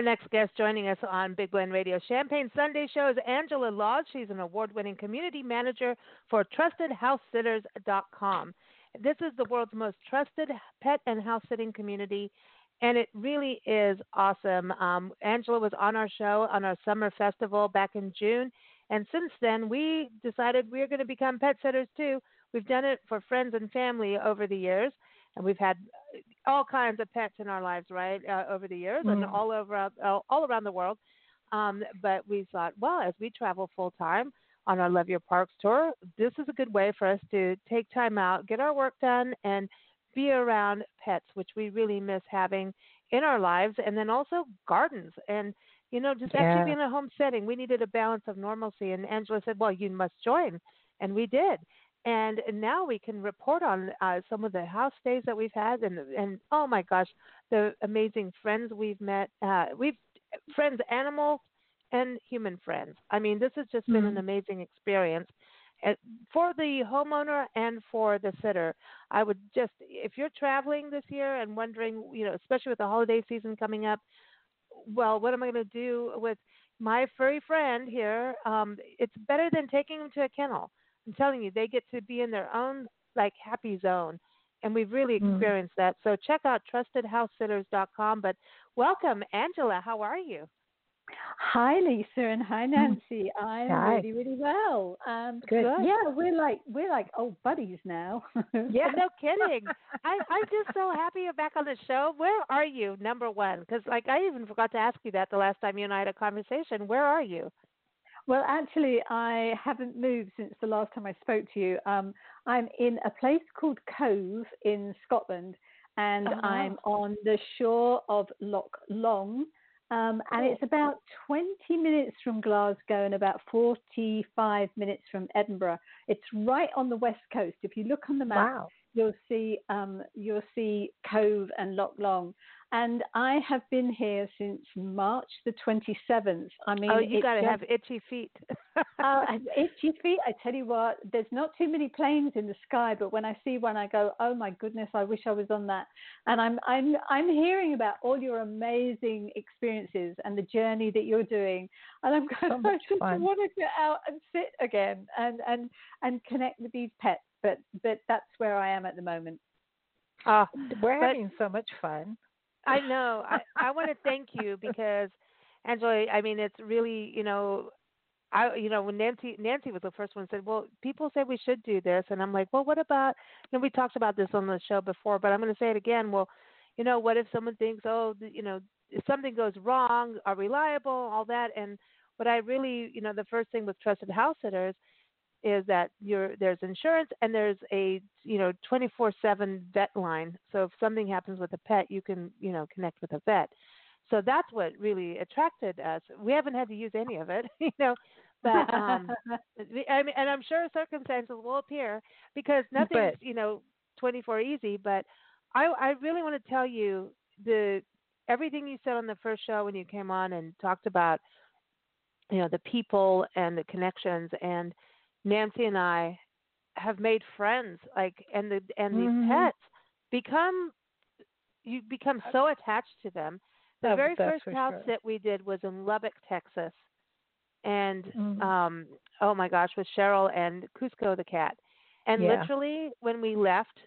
Our next guest joining us on Big Blend Radio Champagne Sunday show is Angela Laws. She's an award winning community manager for TrustedHouseSitters.com. This is the world's most trusted pet and house sitting community, and it really is awesome. Um, Angela was on our show on our summer festival back in June, and since then we decided we are going to become pet sitters too. We've done it for friends and family over the years and we've had all kinds of pets in our lives, right, uh, over the years mm. and all over uh, all around the world. Um, but we thought, well, as we travel full time on our Love Your Parks tour, this is a good way for us to take time out, get our work done, and be around pets, which we really miss having in our lives, and then also gardens and you know just yeah. actually being in a home setting. We needed a balance of normalcy, and Angela said, well, you must join, and we did and now we can report on uh, some of the house stays that we've had and and oh my gosh the amazing friends we've met uh, we've friends animal and human friends i mean this has just mm-hmm. been an mm-hmm. amazing experience and for the homeowner and for the sitter i would just if you're traveling this year and wondering you know especially with the holiday season coming up well what am i going to do with my furry friend here um, it's better than taking him to a kennel I'm telling you, they get to be in their own like happy zone. And we've really mm. experienced mm. that. So check out trustedhousesitters.com. But welcome, Angela. How are you? Hi, Lisa, and hi, mm. Nancy. I'm hi. really, really well. Um, Good. Yeah, we're like we're like old buddies now. yeah, no kidding. I, I'm just so happy you're back on the show. Where are you, number one? Because like I even forgot to ask you that the last time you and I had a conversation. Where are you? Well, actually, I haven't moved since the last time I spoke to you. Um, I'm in a place called Cove in Scotland, and oh, I'm on the shore of Loch Long. Um, and it's about 20 minutes from Glasgow and about 45 minutes from Edinburgh. It's right on the west coast. If you look on the map, wow. you'll see um, you'll see Cove and Loch Long and I have been here since March the 27th. I mean, oh, you got to have itchy feet. uh, itchy feet. I tell you what, there's not too many planes in the sky, but when I see one, I go, "Oh my goodness, I wish I was on that." And I'm I'm I'm hearing about all your amazing experiences and the journey that you're doing, and I'm going, so I just fun. want to get out and sit again and and and connect with these pets. But but that's where I am at the moment. Ah, we're but, having so much fun. I know. I, I want to thank you because Angela, I mean, it's really, you know, I, you know, when Nancy, Nancy was the first one said, well, people say we should do this. And I'm like, well, what about, you know, we talked about this on the show before, but I'm going to say it again. Well, you know, what if someone thinks, oh, you know, if something goes wrong, are reliable, all that. And what I really, you know, the first thing with trusted house sitters is that you're, there's insurance and there's a you know 24/7 vet line. So if something happens with a pet, you can you know connect with a vet. So that's what really attracted us. We haven't had to use any of it, you know, but um, I mean, and I'm sure circumstances will appear because nothing's but, you know 24 easy. But I I really want to tell you the everything you said on the first show when you came on and talked about you know the people and the connections and Nancy and I have made friends, like, and the and mm-hmm. these pets become you become so attached to them. The very first house sure. that we did was in Lubbock, Texas, and mm-hmm. um, oh my gosh, with Cheryl and Cusco the cat. And yeah. literally, when we left,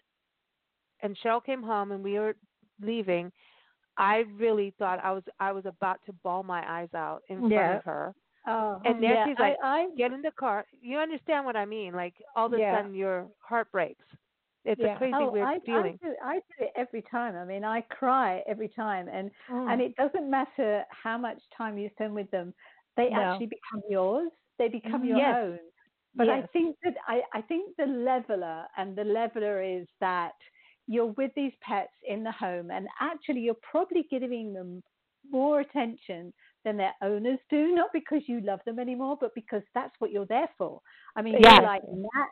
and Cheryl came home, and we were leaving, I really thought I was I was about to bawl my eyes out in yeah. front of her Oh, and Nancy's yeah, like, I, I, get in the car. You understand what I mean? Like all of a yeah. sudden your heart breaks. It's yeah. a crazy oh, weird I, feeling. I do, I do it every time. I mean, I cry every time, and mm. and it doesn't matter how much time you spend with them. They no. actually become yours. They become your yes. own. But yes. I think that I, I think the leveler and the leveler is that you're with these pets in the home, and actually you're probably giving them more attention than their owners do, not because you love them anymore, but because that's what you're there for. I mean, yes. you're like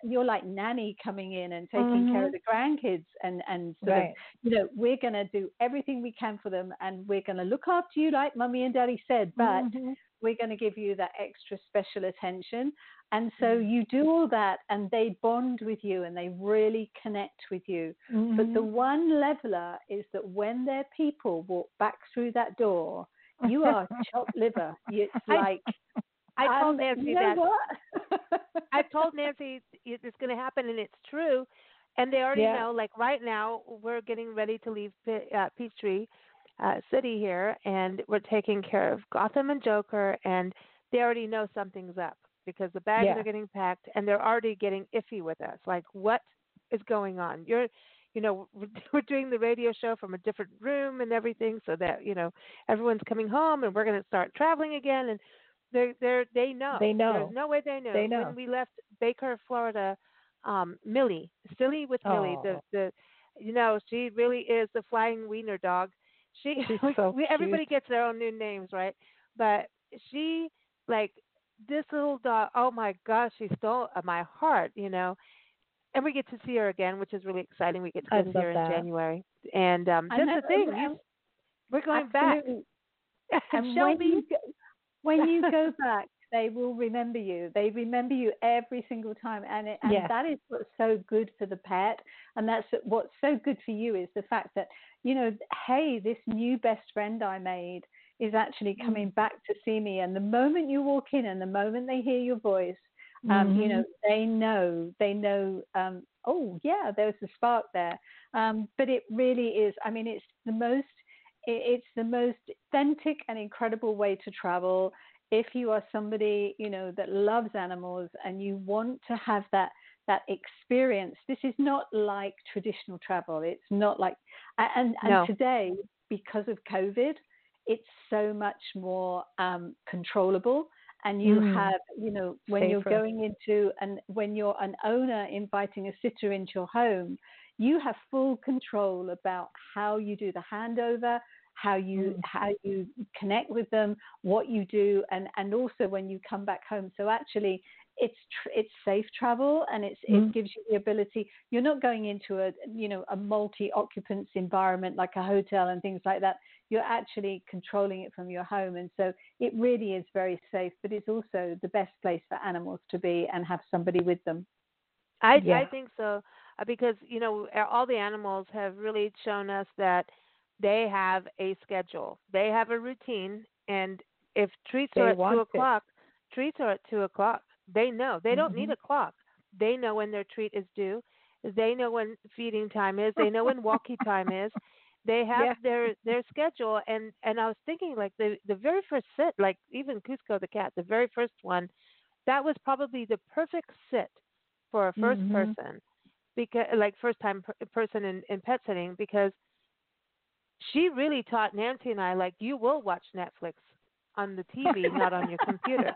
you're like nanny coming in and taking mm-hmm. care of the grandkids, and and sort right. of, you know, we're going to do everything we can for them, and we're going to look after you, like mummy and daddy said, but mm-hmm. we're going to give you that extra special attention. And so Mm-hmm. you do all that, and they bond with you, and they really connect with you. Mm-hmm. But the one leveler is that when their people walk back through that door you are chopped liver. It's like I told um, Nancy you know that. I told Nancy it's going to happen, and it's true. And they already yeah. know. Like right now, we're getting ready to leave uh, Peachtree uh, City here, and we're taking care of Gotham and Joker, and they already know something's up because the bags yeah. are getting packed, and they're already getting iffy with us. Like, what is going on? You're you know we're doing the radio show from a different room and everything so that you know everyone's coming home and we're going to start traveling again and they they they know. They know. There's no way they know. They know. when we left baker florida um millie silly with millie the the you know she really is the flying wiener dog. She She's so we, everybody gets their own new names right? But she like this little dog oh my gosh she stole my heart you know and we get to see her again, which is really exciting. We get to go see her that. in January, and um, that's the thing. You, we're going Absolutely. back. And when you, go, when you go back, they will remember you. They remember you every single time, and it, and Yeah. that is what's so good for the pet, and that's what's so good for you is the fact that you know, hey, this new best friend I made is actually Mm. coming back to see me, and the moment you walk in, and the moment they hear your voice, um, you Mm-hmm. know, they know, they know. Um, oh yeah, there's a spark there. Um, but it really is. I mean, it's the most it's the most authentic and incredible way to travel if you are somebody you know that loves animals and you want to have that that experience this is not like traditional travel it's not like and and No. today because of covid it's so much more um, controllable and you Mm. have you know when you're going into and when you're an owner inviting a sitter into your home you have full control about how you do the handover how you Mm. how you connect with them what you do and and also when you come back home so actually it's tr- it's safe travel and it's Mm. it gives you the ability you're not going into a you know a multi occupants environment like a hotel and things like that you're actually controlling it from your home and so it really is very safe but it's also the best place for animals to be and have somebody with them I Yeah. I think so uh, because you know all the animals have really shown us that they have a schedule. They have a routine, and if treats They are at want two it. o'clock, treats are at two o'clock. They know. They don't need Mhm. a clock. They know when their treat is due. They know when feeding time is. They know when walkie time is. They have Yeah. their their schedule, and and I was thinking like the the very first sit, like even Cusco the cat, the very first one, that was probably the perfect sit for a 1st Mhm. person because like first time per- person in, in pet sitting because she really taught Nancy and I like you will watch Netflix on the TV, not on your computer.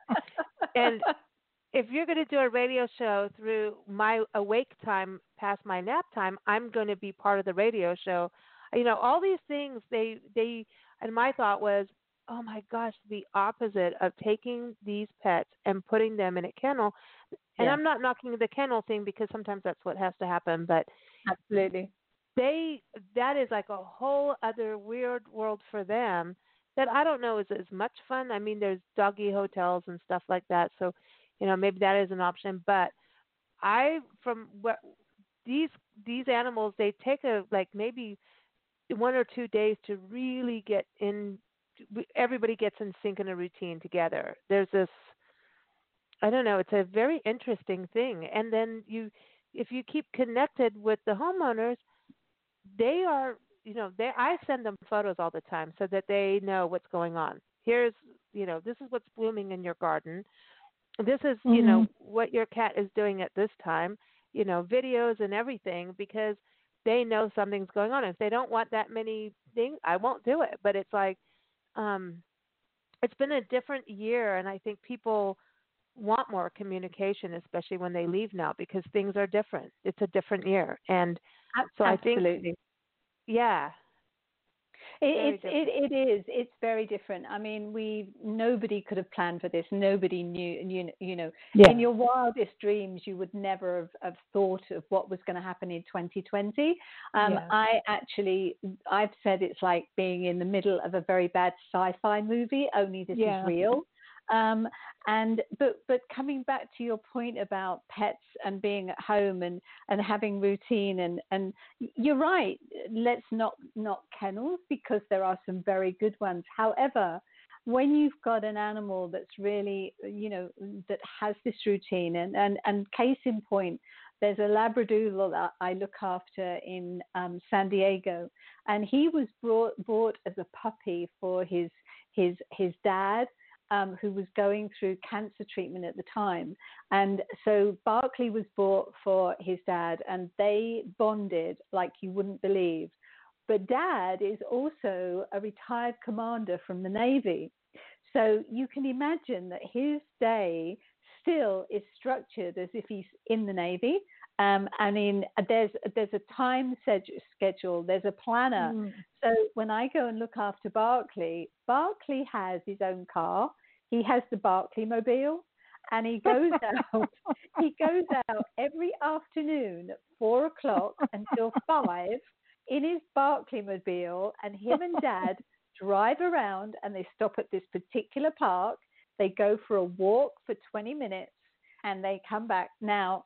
And if you're going to do a radio show through my awake time past my nap time, I'm going to be part of the radio show. You know, all these things they they and my thought was, oh my gosh, the opposite of taking these pets and putting them in a kennel. And Yeah. I'm not knocking the kennel thing because sometimes that's what has to happen, but absolutely they that is like a whole other weird world for them that I don't know is as much fun. I mean, there's doggy hotels and stuff like that, so you know maybe that is an option. But I from what these these animals they take a like maybe one or two days to really get in. Everybody gets in sync in a routine together. There's this. I don't know. It's a very interesting thing, and then you, if you keep connected with the homeowners, they are you know they i send them photos all the time so that they know what's going on here's you know this is what's blooming in your garden this is you know what your cat is doing at this time you know, videos and everything because they know something's going on. If they don't want that many things, I won't do it. But it's like, um, it's been a different year, and I think people want more communication, especially when they leave now, because things are different. It's a different year, and so Absolutely. I think, yeah, it, it, it is. It's very different. I mean, we nobody could have planned for this. Nobody knew. You, you know, yeah. in your wildest dreams, you would never have, have thought of what was going to happen in 2020. Um, yeah. I actually, I've said it's like being in the middle of a very bad sci-fi movie. Only this yeah. is real. Um, and but but coming back to your point about pets and being at home and and having routine and and you're right. Let's not not kennels because there are some very good ones. However, when you've got an animal that's really you know that has this routine and and and case in point there's a labradoodle that i look after in um, san diego and he was brought bought as a puppy for his his his dad um, who was going through cancer treatment at the time. And so Barclay was bought for his dad, and they bonded like you wouldn't believe. But dad is also a retired commander from the Navy. So you can imagine that his day still is structured as if he's in the Navy. Um, I mean, there's there's a time schedule, there's a planner. Mm. So when I go and look after Barclay, Barclay has his own car. He has the Barclay mobile, and he goes out. he goes out every afternoon at four o'clock until five in his Barclay mobile, and him and Dad drive around, and they stop at this particular park. They go for a walk for 20 minutes, and they come back. Now,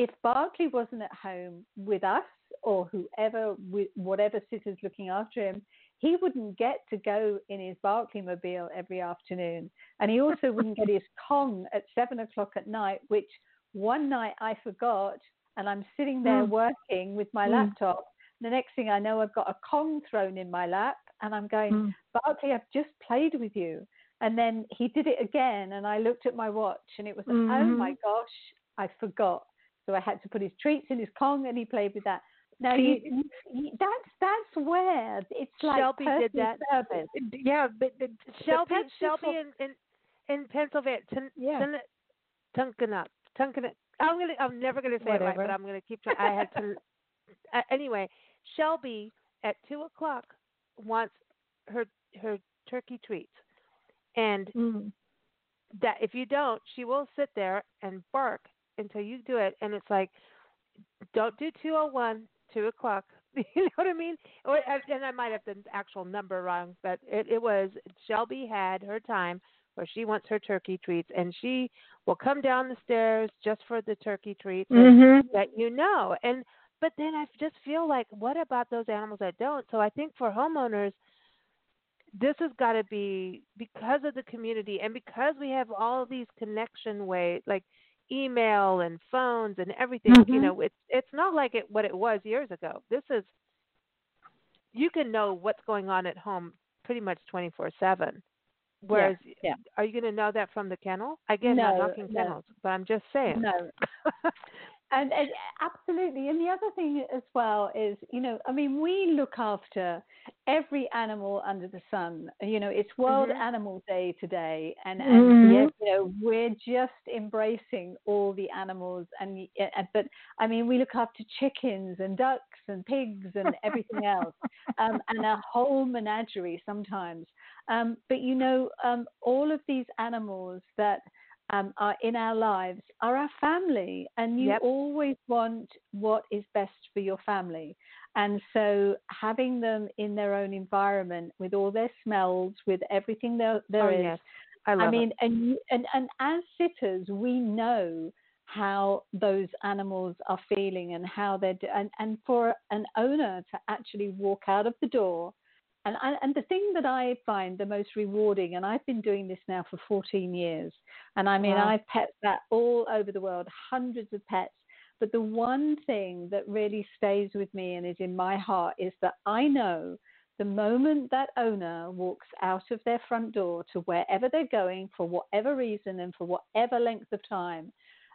if Barkley wasn't at home with us or whoever, whatever sitter's looking after him, he wouldn't get to go in his Barkley mobile every afternoon. And he also wouldn't get his Kong at seven o'clock at night, which one night I forgot and I'm sitting there mm. working with my mm. laptop. The next thing I know, I've got a Kong thrown in my lap and I'm going, mm. Barkley, I've just played with you. And then he did it again and I looked at my watch and it was, mm-hmm. oh my gosh, I forgot. So I had to put his treats in his Kong and he played with that. Now you, you, that's that's where it's like Shelby did that. Service. Yeah, but, but Shelby Shelby in, in in Pennsylvania, Tun, yeah. Tunkenup, Tunkenup. I'm gonna I'm never gonna say Whatever. it right, but I'm gonna keep trying. I had to. uh, anyway, Shelby at two o'clock wants her her turkey treats, and mm. that if you don't, she will sit there and bark until you do it, and it's like, don't do 201, two o'clock. you know what I mean? Or, and I might have the actual number wrong, but it, it was Shelby had her time where she wants her turkey treats, and she will come down the stairs just for the turkey treats mm-hmm. that you know. And but then I just feel like, what about those animals that don't? So I think for homeowners, this has got to be because of the community and because we have all these connection ways, like email and phones and everything. Mm-hmm. You know, it's it's not like it what it was years ago. This is you can know what's going on at home pretty much twenty four seven. Whereas, yeah, yeah. are you going to know that from the kennel? Again, no, not knocking no. kennels, but I'm just saying. No. and, and absolutely. And the other thing as well is, you know, I mean, we look after every animal under the sun. You know, it's World mm-hmm. Animal Day today, and, and mm-hmm. you know, we're just embracing all the animals. And but I mean, we look after chickens and ducks and pigs and everything else, um, and a whole menagerie sometimes. Um, but you know, um, all of these animals that um, are in our lives are our family, and you yep. always want what is best for your family. And so, having them in their own environment with all their smells, with everything there, there oh, is, yes. I, love I mean, it. and, and and as sitters, we know how those animals are feeling and how they're and and for an owner to actually walk out of the door and, and the thing that I find the most rewarding, and I've been doing this now for 14 years, and I mean, wow. I've pet that all over the world, hundreds of pets. But the one thing that really stays with me and is in my heart is that I know the moment that owner walks out of their front door to wherever they're going for whatever reason and for whatever length of time,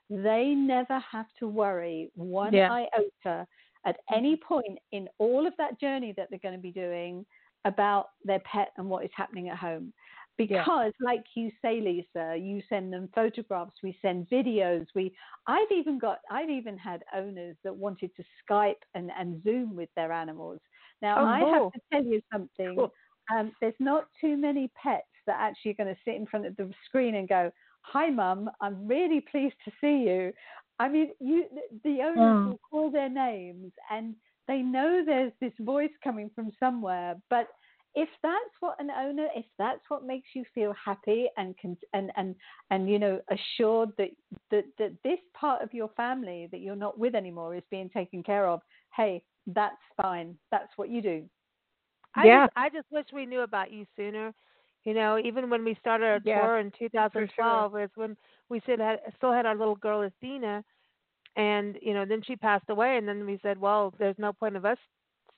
they never have to worry one yeah. iota at any point in all of that journey that they're going to be doing about their pet and what is happening at home. Because, yeah. like you say, Lisa, you send them photographs, we send videos. We, I've even got, I've even had owners that wanted to Skype and, and Zoom with their animals. Now, oh, I cool. have to tell you something. Cool. Um, there's not too many pets that actually are going to sit in front of the screen and go, "Hi, mum, I'm really pleased to see you." I mean, you the owners mm. will call their names and they know there's this voice coming from somewhere, but if that's what an owner, if that's what makes you feel happy and and and and you know assured that that that this part of your family that you're not with anymore is being taken care of, hey, that's fine. That's what you do. I yeah. Just, I just wish we knew about you sooner. You know, even when we started our yeah, tour in 2012, sure. was when we still had still had our little girl Athena, and you know, then she passed away, and then we said, well, there's no point of us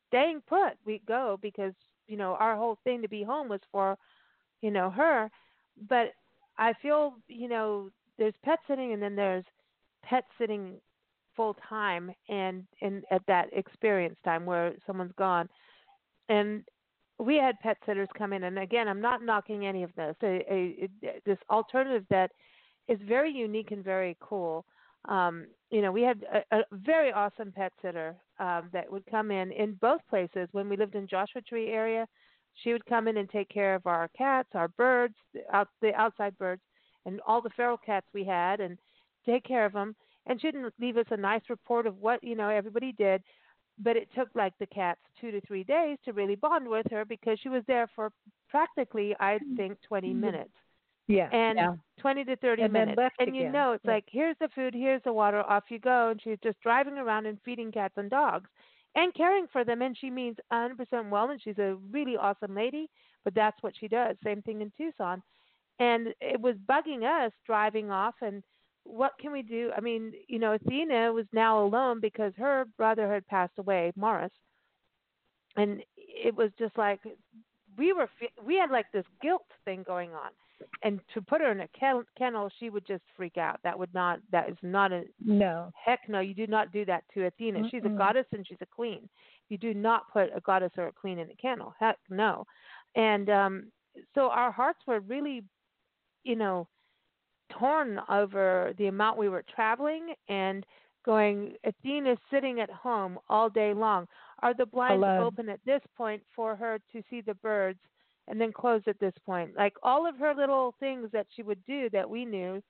staying put. We go because you know our whole thing to be home was for, you know, her. But I feel you know there's pet sitting, and then there's pet sitting full time, and and at that experience time where someone's gone, and we had pet sitters come in, and again, I'm not knocking any of this. A, a, a, this alternative that is very unique and very cool. Um, you know, we had a, a very awesome pet sitter um, that would come in in both places. When we lived in Joshua Tree area, she would come in and take care of our cats, our birds, the, out, the outside birds, and all the feral cats we had, and take care of them. And she didn't leave us a nice report of what you know everybody did but it took like the cats two to three days to really bond with her because she was there for practically I mm-hmm. think 20 mm-hmm. minutes. Yeah. And yeah. 20 to 30 and minutes. and you know, it's yeah. like, here's the food, here's the water, off you go. And she's just driving around and feeding cats and dogs and caring for them. And she means 100% well. And she's a really awesome lady, but that's what she does. Same thing in Tucson. And it was bugging us driving off and what can we do? I mean, you know, Athena was now alone because her brother had passed away, Morris, and it was just like we were we had like this guilt thing going on, and to put her in a kennel, she would just freak out. That would not. That is not a no. Heck no, you do not do that to Athena. Mm-mm. She's a goddess and she's a queen. You do not put a goddess or a queen in a kennel. Heck no. And um so our hearts were really, you know torn over the amount we were traveling and going, Athena's sitting at home all day long. Are the blinds Alone. open at this point for her to see the birds and then close at this point? Like all of her little things that she would do that we knew,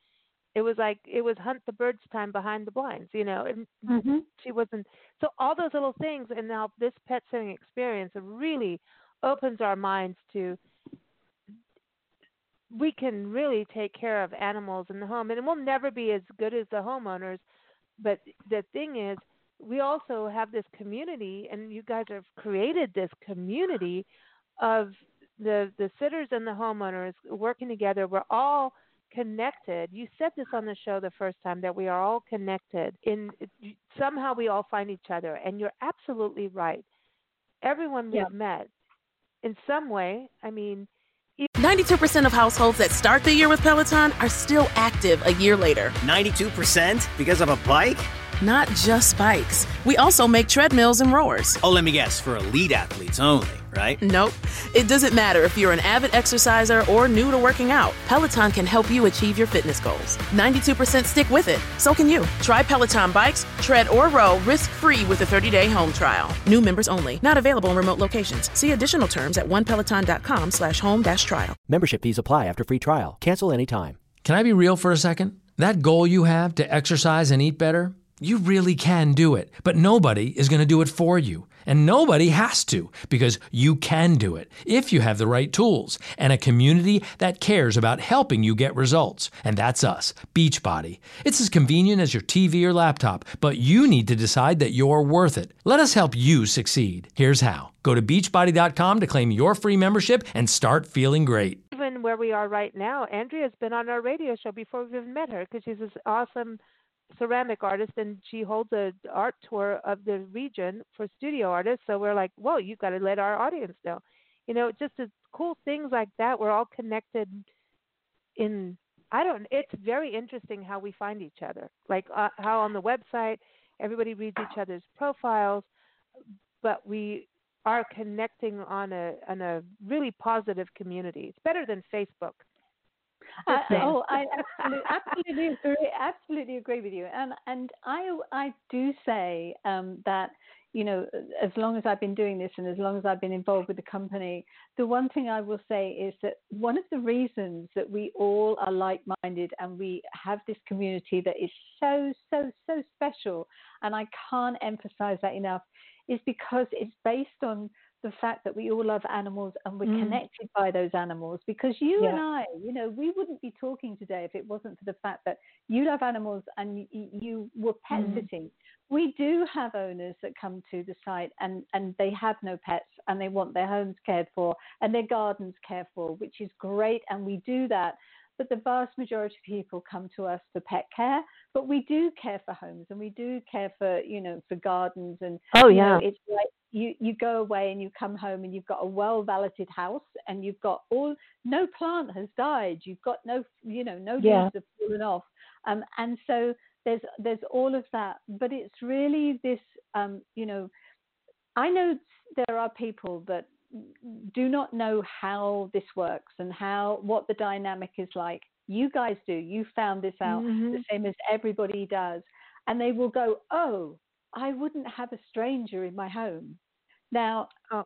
it was like it was hunt the birds time behind the blinds, you know. And mm-hmm. she wasn't so all those little things and now this pet sitting experience really opens our minds to we can really take care of animals in the home and we'll never be as good as the homeowners but the thing is we also have this community and you guys have created this community of the the sitters and the homeowners working together we're all connected you said this on the show the first time that we are all connected in somehow we all find each other and you're absolutely right everyone we've yeah. met in some way i mean 92% of households that start the year with Peloton are still active a year later. 92% because of a bike? Not just bikes. We also make treadmills and rowers. Oh, let me guess, for elite athletes only right? Nope. It doesn't matter if you're an avid exerciser or new to working out. Peloton can help you achieve your fitness goals. 92% stick with it. So can you. Try Peloton bikes, tread or row risk-free with a 30-day home trial. New members only. Not available in remote locations. See additional terms at onepeloton.com slash home dash trial. Membership fees apply after free trial. Cancel anytime. Can I be real for a second? That goal you have to exercise and eat better, you really can do it, but nobody is going to do it for you. And nobody has to because you can do it if you have the right tools and a community that cares about helping you get results. And that's us, Beachbody. It's as convenient as your TV or laptop, but you need to decide that you're worth it. Let us help you succeed. Here's how. Go to beachbody.com to claim your free membership and start feeling great. Even where we are right now, Andrea's been on our radio show before we've even met her because she's this awesome ceramic artist and she holds a art tour of the region for studio artists so we're like whoa you've got to let our audience know you know just as cool things like that we're all connected in I don't. It's very interesting how we find each other. Like uh, how on the website everybody reads each other's profiles, but we are connecting on a on a really positive community. It's better than Facebook. Uh, oh, I absolutely, absolutely agree. Absolutely agree with you. And and I I do say um, that you know as long as I've been doing this and as long as I've been involved with the company, the one thing I will say is that one of the reasons that we all are like-minded and we have this community that is so so so special, and I can't emphasize that enough, is because it's based on the fact that we all love animals and we're mm. connected by those animals because you yeah. and I, you know, we wouldn't be talking today if it wasn't for the fact that you love animals and you, you were pet mm. sitting. We do have owners that come to the site and, and they have no pets and they want their homes cared for and their gardens cared for, which is great. And we do that but the vast majority of people come to us for pet care. But we do care for homes and we do care for you know for gardens and oh yeah, know, it's like you you go away and you come home and you've got a well valeted house and you've got all no plant has died. You've got no you know no yeah. leaves have fallen off, um, and so there's there's all of that. But it's really this um, you know. I know there are people that do not know how this works and how what the dynamic is like. You guys do. You found this out mm-hmm. the same as everybody does. And they will go, Oh, I wouldn't have a stranger in my home. Now, oh.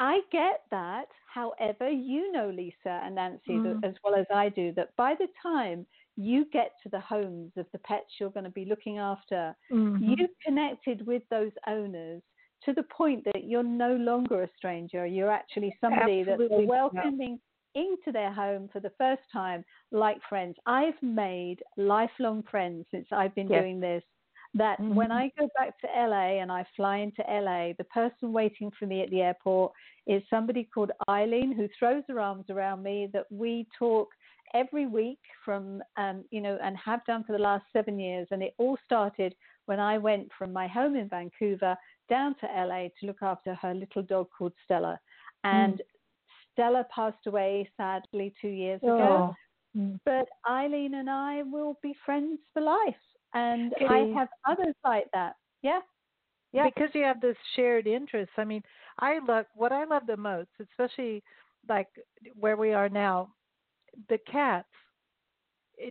I get that. However, you know, Lisa and Nancy, mm. as well as I do, that by the time you get to the homes of the pets you're going to be looking after, mm-hmm. you've connected with those owners to the point that you're no longer a stranger. You're actually somebody Absolutely. that they're welcoming into their home for the first time, like friends. I've made lifelong friends since I've been yes. doing this. That mm-hmm. when I go back to LA and I fly into LA, the person waiting for me at the airport is somebody called Eileen who throws her arms around me. That we talk every week from, um, you know, and have done for the last seven years. And it all started when I went from my home in Vancouver down to LA to look after her little dog called Stella. And mm. Stella passed away sadly two years oh. ago. Mm. But Eileen and I will be friends for life. And I have others like that. Yeah. Yeah. Because you have this shared interest. I mean, I love what I love the most, especially like where we are now, the cats,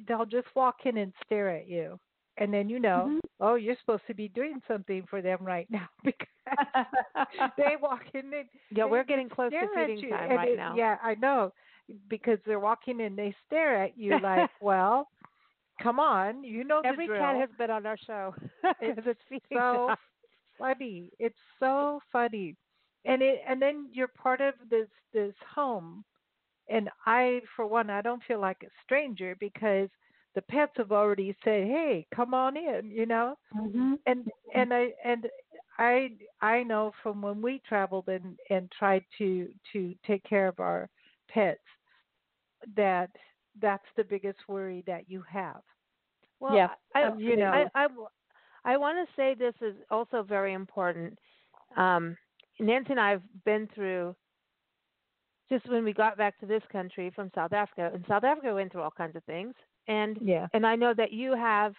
they'll just walk in and stare at you and then you know, mm-hmm. oh, you're supposed to be doing something for them right now because they walk in and yeah, we're getting close to feeding time right it, now. Yeah, I know because they're walking in, they stare at you like, well, come on, you know Every the cat has been on our show it's, it's so funny. It's so funny, and it and then you're part of this this home, and I, for one, I don't feel like a stranger because the pets have already said, "Hey, come on in," you know. Mm-hmm. And and I and I I know from when we traveled and and tried to to take care of our pets that that's the biggest worry that you have. Well, yeah, I, you know, I I, I want to say this is also very important. Um, Nancy and I have been through just when we got back to this country from South Africa. and South Africa, went through all kinds of things. And yeah. and I know that you have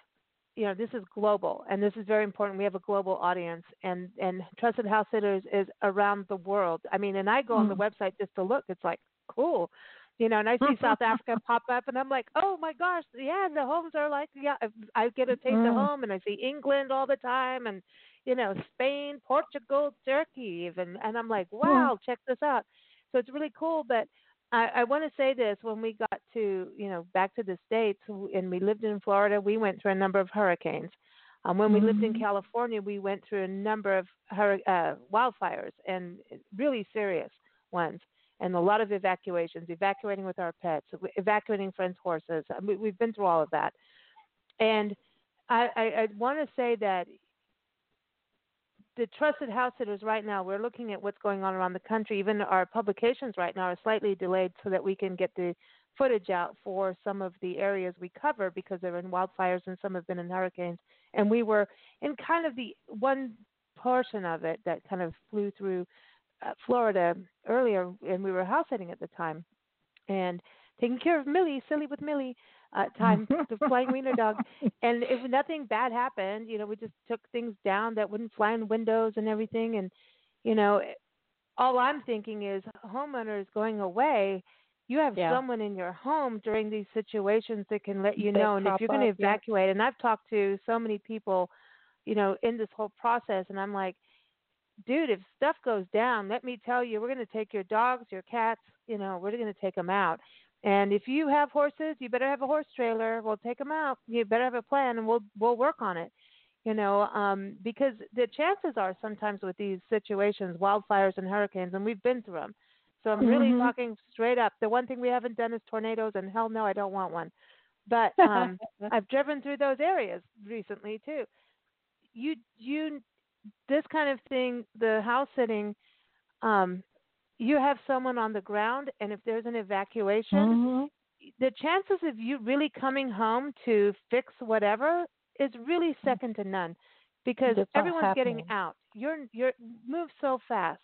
you know, this is global and this is very important. We have a global audience and and Trusted House Sitters is around the world. I mean, and I go mm. on the mm. website just to look. It's like cool. You know, and I see South Africa pop up, and I'm like, oh my gosh, yeah, the homes are like, yeah, I get a taste mm. of home, and I see England all the time, and you know, Spain, Portugal, Turkey, even, and I'm like, wow, check this out. So it's really cool, but I, I want to say this: when we got to, you know, back to the states, and we lived in Florida, we went through a number of hurricanes. Um, when we lived in mm-hmm. California, we went through a number of hur- uh, wildfires and really serious ones, and a lot of evacuations, evacuating with our pets, evacuating friends' horses. We, we've been through all of that, and I, I, I want to say that the trusted house sitters right now, we're looking at what's going on around the country. Even our publications right now are slightly delayed so that we can get the footage out for some of the areas we cover because they're in wildfires and some have been in hurricanes. And we were in kind of the one portion of it that kind of flew through uh, Florida earlier, and we were house sitting at the time and taking care of Millie, silly with Millie. Uh, time to flying wiener dog. And if nothing bad happened, you know, we just took things down that wouldn't fly in windows and everything. And you know, all I'm thinking is homeowners going away. You have Yeah. someone in your home during these situations that can let you That know. And if you're going to up, yeah. evacuate, and I've talked to so many people, you know, in this whole process, and I'm like, dude, if stuff goes down, let me tell you, we're going to take your dogs, your cats, you know, we're going to take them out. And if you have horses, you better have a horse trailer. We'll take them out. You better have a plan, and we'll we'll work on it. You know, um, because the chances are sometimes with these situations, wildfires and hurricanes, and we've been through them. So I'm really Mhm. talking straight up. The one thing we haven't done is tornadoes, and hell no, I don't want one. But um, I've driven through those areas recently too. You you this kind of thing, the house sitting, um, you have someone on the ground, and if there's an evacuation, Mhm. the chances of you really coming home to fix whatever is really second to none, because not everyone's getting out. You're you're move so fast.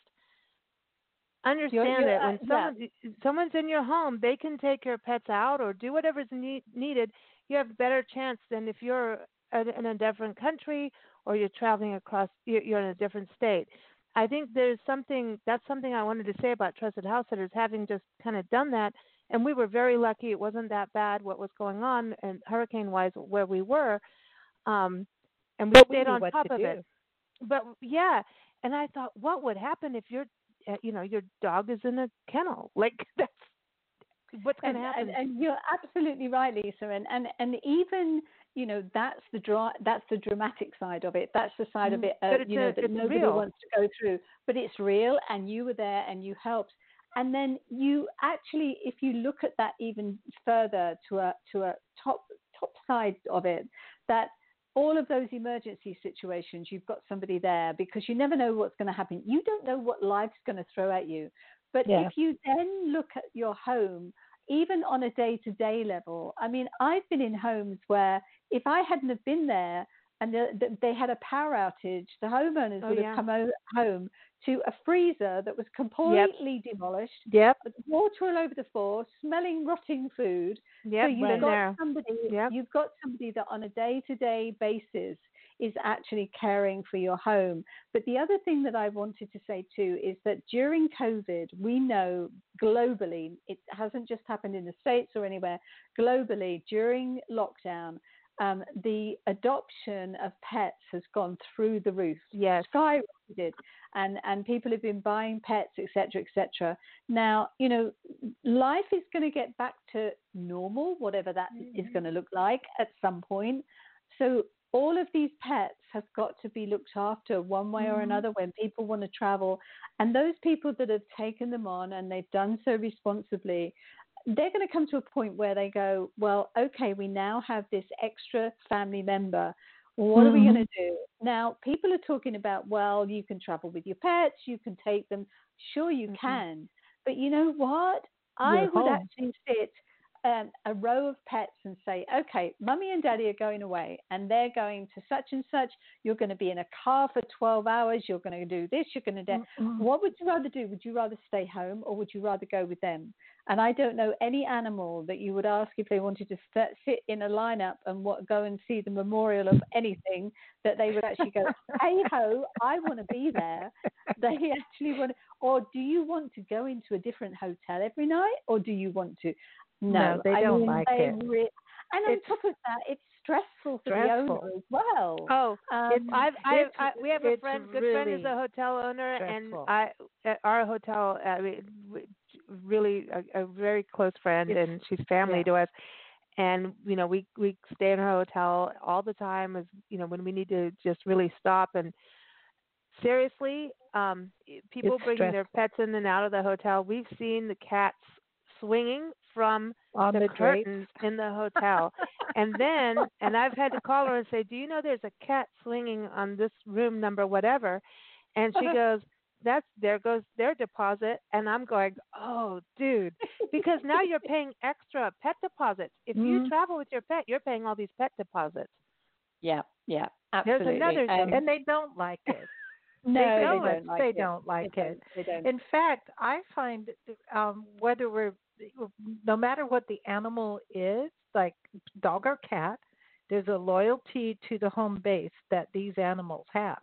Understand you're, that uh, when yeah. someone's in your home, they can take your pets out or do whatever's need, needed. You have a better chance than if you're in a different country or you're traveling across. You're you're in a different state. I think there's something that's something I wanted to say about trusted house sitters having just kind of done that, and we were very lucky. It wasn't that bad what was going on and hurricane wise where we were, um, and we But stayed knew on top to of do. it. But yeah, and I thought, what would happen if your, uh, you know, your dog is in a kennel? Like that's what's going to happen. and, and you're absolutely right, Lisa. And, and and even you know that's the dra- that's the dramatic side of it. That's the side of Mhm. it, uh, you know, a- that nobody real. wants to go through. But it's real, and you were there, and you helped. And then you actually, if you look at that even further to a to a top top side of it, that all of those emergency situations, you've got somebody there because you never know what's going to happen. You don't know what life's going to throw at you. But Yeah. if you then look at your home, even on a day to day level, I mean, I've been in homes where if I hadn't have been there and the, the, they had a power outage, the homeowners Oh, would yeah. have come o- home to a freezer that was completely demolished, Yep. with water all over the floor, smelling rotting food. Yep, so you've been got there. somebody, Yep. you've got somebody that on a day to day basis is actually caring for your home. But the other thing that I wanted to say too is that during COVID, we know globally, it hasn't just happened in the States or anywhere, globally, during lockdown, um, the adoption of pets has gone through the roof. Yes. skyrocketed. And and people have been buying pets etc etc now you know life is going to get back to normal whatever that is going to look like at some point. So all of these pets have got to be looked after one way or mm. another when people want to travel and those people that have taken them on and they've done so responsibly they're going to come to a point where they go, well, okay, we now have this extra family member. What are we mm. going to do? Now, people are talking about, well, you can travel with your pets, you can take them. Sure, you mm-hmm. can. But you know what? I You're would home. actually sit um, a row of pets and say, okay, mummy and daddy are going away and they're going to such and such. You're going to be in a car for 12 hours. You're going to do this. You're going to do. What would you rather do? Would you rather stay home or would you rather go with them? And I don't know any animal that you would ask if they wanted to st- sit in a lineup and what, go and see the memorial of anything that they would actually go, hey ho, I want to be there. They actually want, or do you want to go into a different hotel every night, or do you want to? No, No, they I don't mean, like they it. re- and on It's top of that, it's stressful for the owner as well. Oh, Um, it's, I've, I've, I, we have a friend, good friend is a hotel owner, stressful. and I, at our hotel, I mean, really a, a very close friend, It's- and she's family yeah. to us. And you know, we we stay in her hotel all the time. As you know, when we need to just really stop and seriously, um, people It's bringing their pets in and out of the hotel. We've seen the cats swinging from on the, the, curtains in the hotel. and then, and I've had to call her and say, "Do you know there's a cat swinging on this room number whatever?" And she goes, "That's there goes their deposit." And I'm going, "Oh, dude," because now you're paying extra pet deposits. If you Mhm. travel with your pet, you're paying all these pet deposits. yeah, yeah, There's another thing. Um, and they don't like it. No, they they don't. like they it. don't like they it. Don't, don't. In fact, I find um, whether we're no matter what the animal is, like dog or cat, there's a loyalty to the home base that these animals have.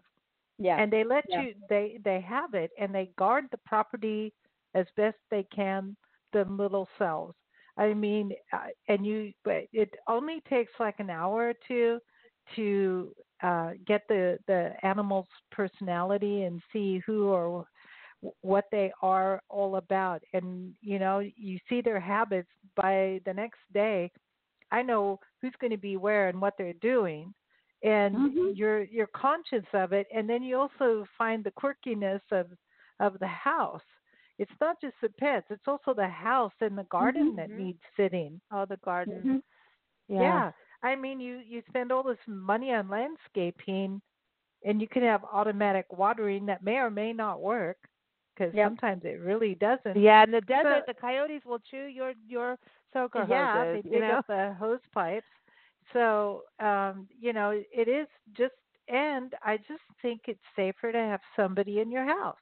Yeah. And they let Yeah. you they they have it and they guard the property as best they can them little selves. I mean, and you but it only takes like an hour or two to uh get the the animal's personality and see who or what they are all about and you know you see their habits by the next day i know who's going to be where and what they're doing and Mhm. you're you're conscious of it and then you also find the quirkiness of of the house it's not just the pets it's also the house and the garden that Mhm. needs sitting Oh, the garden. Mhm. yeah. I mean, you you spend all this money on landscaping, and you can have automatic watering that may or may not work, because Yep. sometimes it really doesn't. Yeah, in the desert, So- the coyotes will chew your your soaker yeah, hoses. they you dig know? up the hose pipes. So, um, you know, it is just, and I just think it's safer to have somebody in your house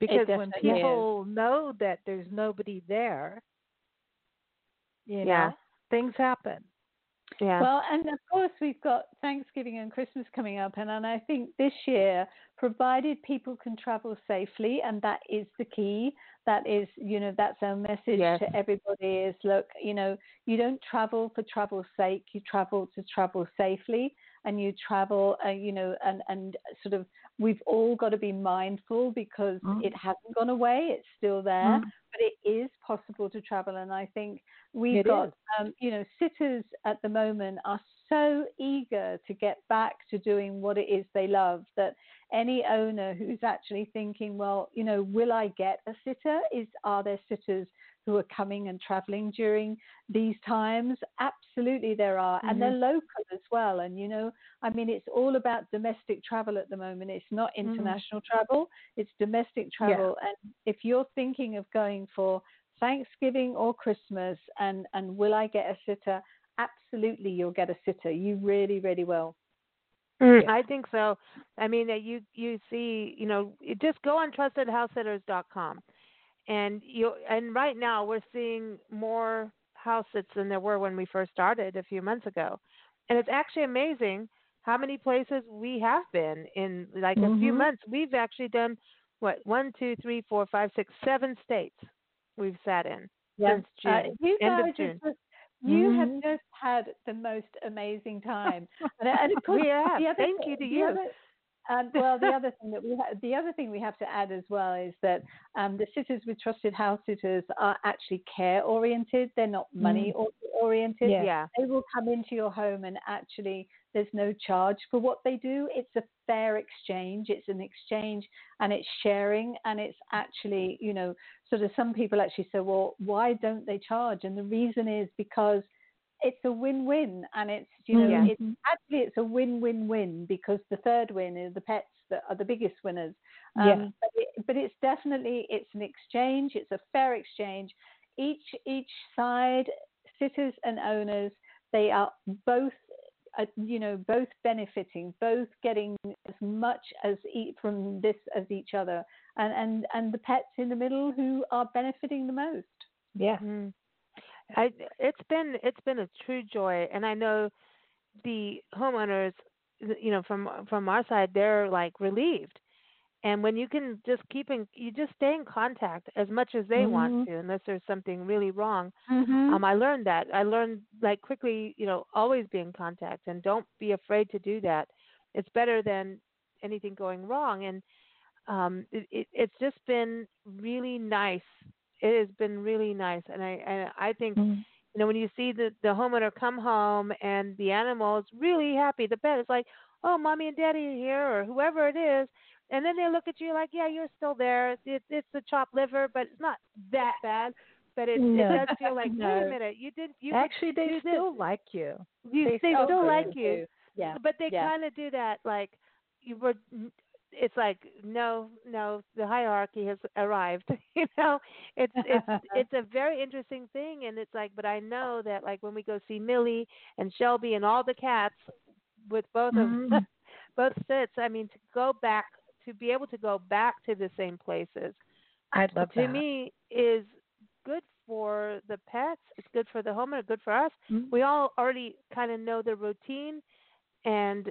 because when definitely is. people know that there's nobody there, you know, things happen. Yeah. Well, and of course, we've got Thanksgiving and Christmas coming up. And, and I think this year, provided people can travel safely, and that is the key, that is, you know, that's our message Yes. to everybody is look, you know, you don't travel for travel's sake, you travel to travel safely. And you travel, uh, you know, and, and sort of, we've all got to be mindful because Mm. it hasn't gone away, it's still there, Mm. but it is possible to travel. And I think we've It got um, you know, sitters at the moment are so eager to get back to doing what it is they love that any owner who's actually thinking, well, you know, will I get a sitter? Is are there sitters who are coming and traveling during these times? Absolutely, there are, and they're mm-hmm. local as well. And you know, I mean, it's all about domestic travel at the moment. It's not mm. international travel; it's domestic travel. And if you're thinking of going for Thanksgiving or Christmas, and and will I get a sitter? Absolutely, you'll get a sitter. You really, really will. Mm, I think so. I mean, that you you see, you know, just go on trustedhousesitters.com, and you and right now we're seeing more house sits than there were when we first started a few months ago, and it's actually amazing how many places we have been in like a few Mhm. months. We've actually done what one, two, three, four, five, six, seven states we've sat in since June, Uh, you end of June. just- you Mhm. have just had the most amazing time. and, and of course, We have. the other, Thank you to you. Other, um, well, the other thing that we ha- the other thing we have to add as well is that um, the sitters with trusted house sitters are actually care oriented. They're not money or oriented. Yeah. yeah. They will come into your home and actually there's no charge for what they do. It's a fair exchange. It's an exchange and it's sharing and it's actually, you know, sort of some people actually say, well, why don't they charge? And the reason is because it's a win-win and it's, you know, Yeah. it's actually it's a win-win-win because the third win is the pets that are the biggest winners. Um, Yeah. but, it, but it's definitely it's an exchange. It's a fair exchange. Each each side, sitters and owners, they are both, uh, you know, both benefiting, both getting as much as each from this as each other, and and and the pets in the middle who are benefiting the most. Yeah. Mm. I it's been it's been a true joy, and I know the homeowners, you know, from from our side, they're like relieved. And when you can just keep in, you just stay in contact as much as they want to, unless there's something really wrong. Um, I learned that. I learned like quickly, you know, always be in contact and don't be afraid to do that. It's better than anything going wrong. And um, it, it, it's just been really nice. It has been really nice, and I and I think Mm. you know when you see the the homeowner come home and the animal is really happy, the pet is like, oh, mommy and daddy are here, or whoever it is, and then they look at you like, yeah, you're still there. It's it's the chopped liver, but it's not that bad. But it, No. it does feel like, wait No. a minute, you did you Actually, they this. still like you. you they they still still like you, Yeah. but they yeah. kind of do that like you were it's like no no the hierarchy has arrived you know it's it's it's a very interesting thing and it's like but i know that like when we go see millie and shelby and all the cats with both of Mhm. both sits i mean to go back to be able to go back to the same places i'd love to that. me is good for the pets. It's good for the homeowner. Good for us. Mhm. We all already kind of know the routine, and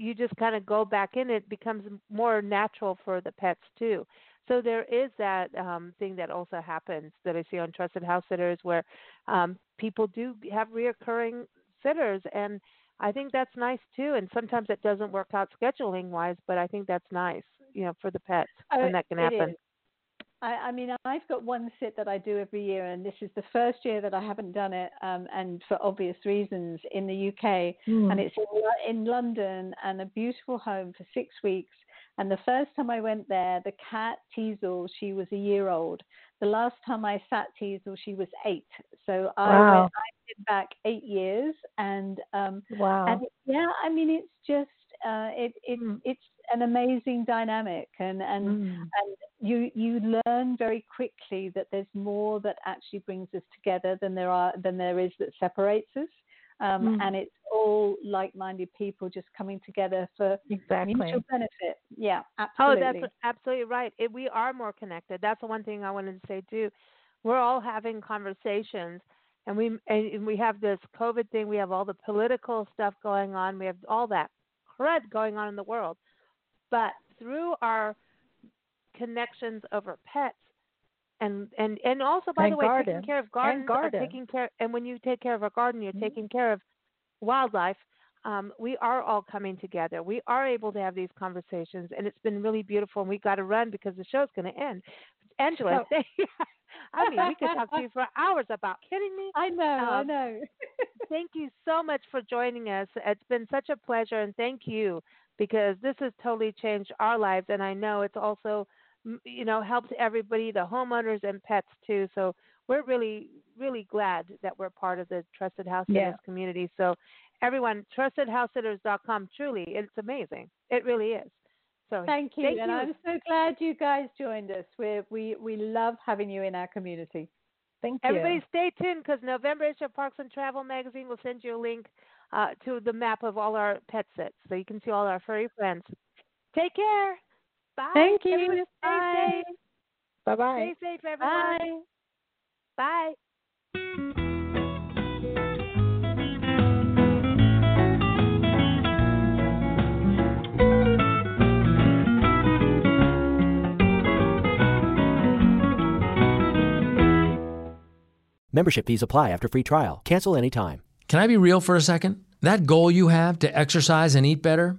you just kind of go back in. It becomes more natural for the pets too. So there is that um, thing that also happens that I see on Trusted House Sitters, where um, people do have reoccurring sitters, and I think that's nice too. And sometimes it doesn't work out scheduling wise, but I think that's nice, you know, for the pets, and that can happen. is. I, I mean, I've got one sit that I do every year, and this is the first year that I haven't done it, um, and for obvious reasons in the UK. Mm. And it's in, in London, and a beautiful home for six weeks. And the first time I went there, the cat Teasel, she was a year old. The last time I sat Teasel, she was eight. So I Wow. went, I did back eight years, and um, wow. and yeah, I mean, it's just uh, it it Mm. it's an amazing dynamic, and and Mm. and you you learn very quickly that there's more that actually brings us together than there are than there is that separates us. Um, Mm. And it's all like-minded people just coming together for Exactly. mutual benefit. Yeah, absolutely. Oh, that's absolutely right. It, we are more connected. That's the one thing I wanted to say too. We're all having conversations, and we and we have this COVID thing. We have all the political stuff going on. We have all that crud going on in the world. But through our connections over pets, and and and also by And the way, garden. taking care of And gardens, are garden. taking care. And when you take care of a garden, you're Mhm. taking care of wildlife um, we are all coming together. We are able to have these conversations, and it's been really beautiful. And we got to run because the show's going to end. Angela, Oh. I mean, we could talk to you for hours about kidding me. I know, I Um, know. Thank you so much for joining us. It's been such a pleasure, and thank you because this has totally changed our lives, and I know it's also, you know, helped everybody, the homeowners and pets too. So we're really, really glad that we're part of the Trusted House Sitters Yeah. community. So everyone, trustedhousesitters.com. Truly, it's amazing. It really is. So Thank you, Thank and you. I'm so glad you guys joined us. We we we love having you in our community. Thank you. Everybody stay tuned because November issue of Parks and Travel magazine will send you a link uh, to the map of all our pet sits so you can see all our furry friends. Take care. Bye. Thank you. Everyone Stay Bye. safe. Bye bye. Stay safe, everyone. Bye. Bye. Membership fees apply after free trial. Cancel anytime. Can I be real for a second? That goal you have to exercise and eat better,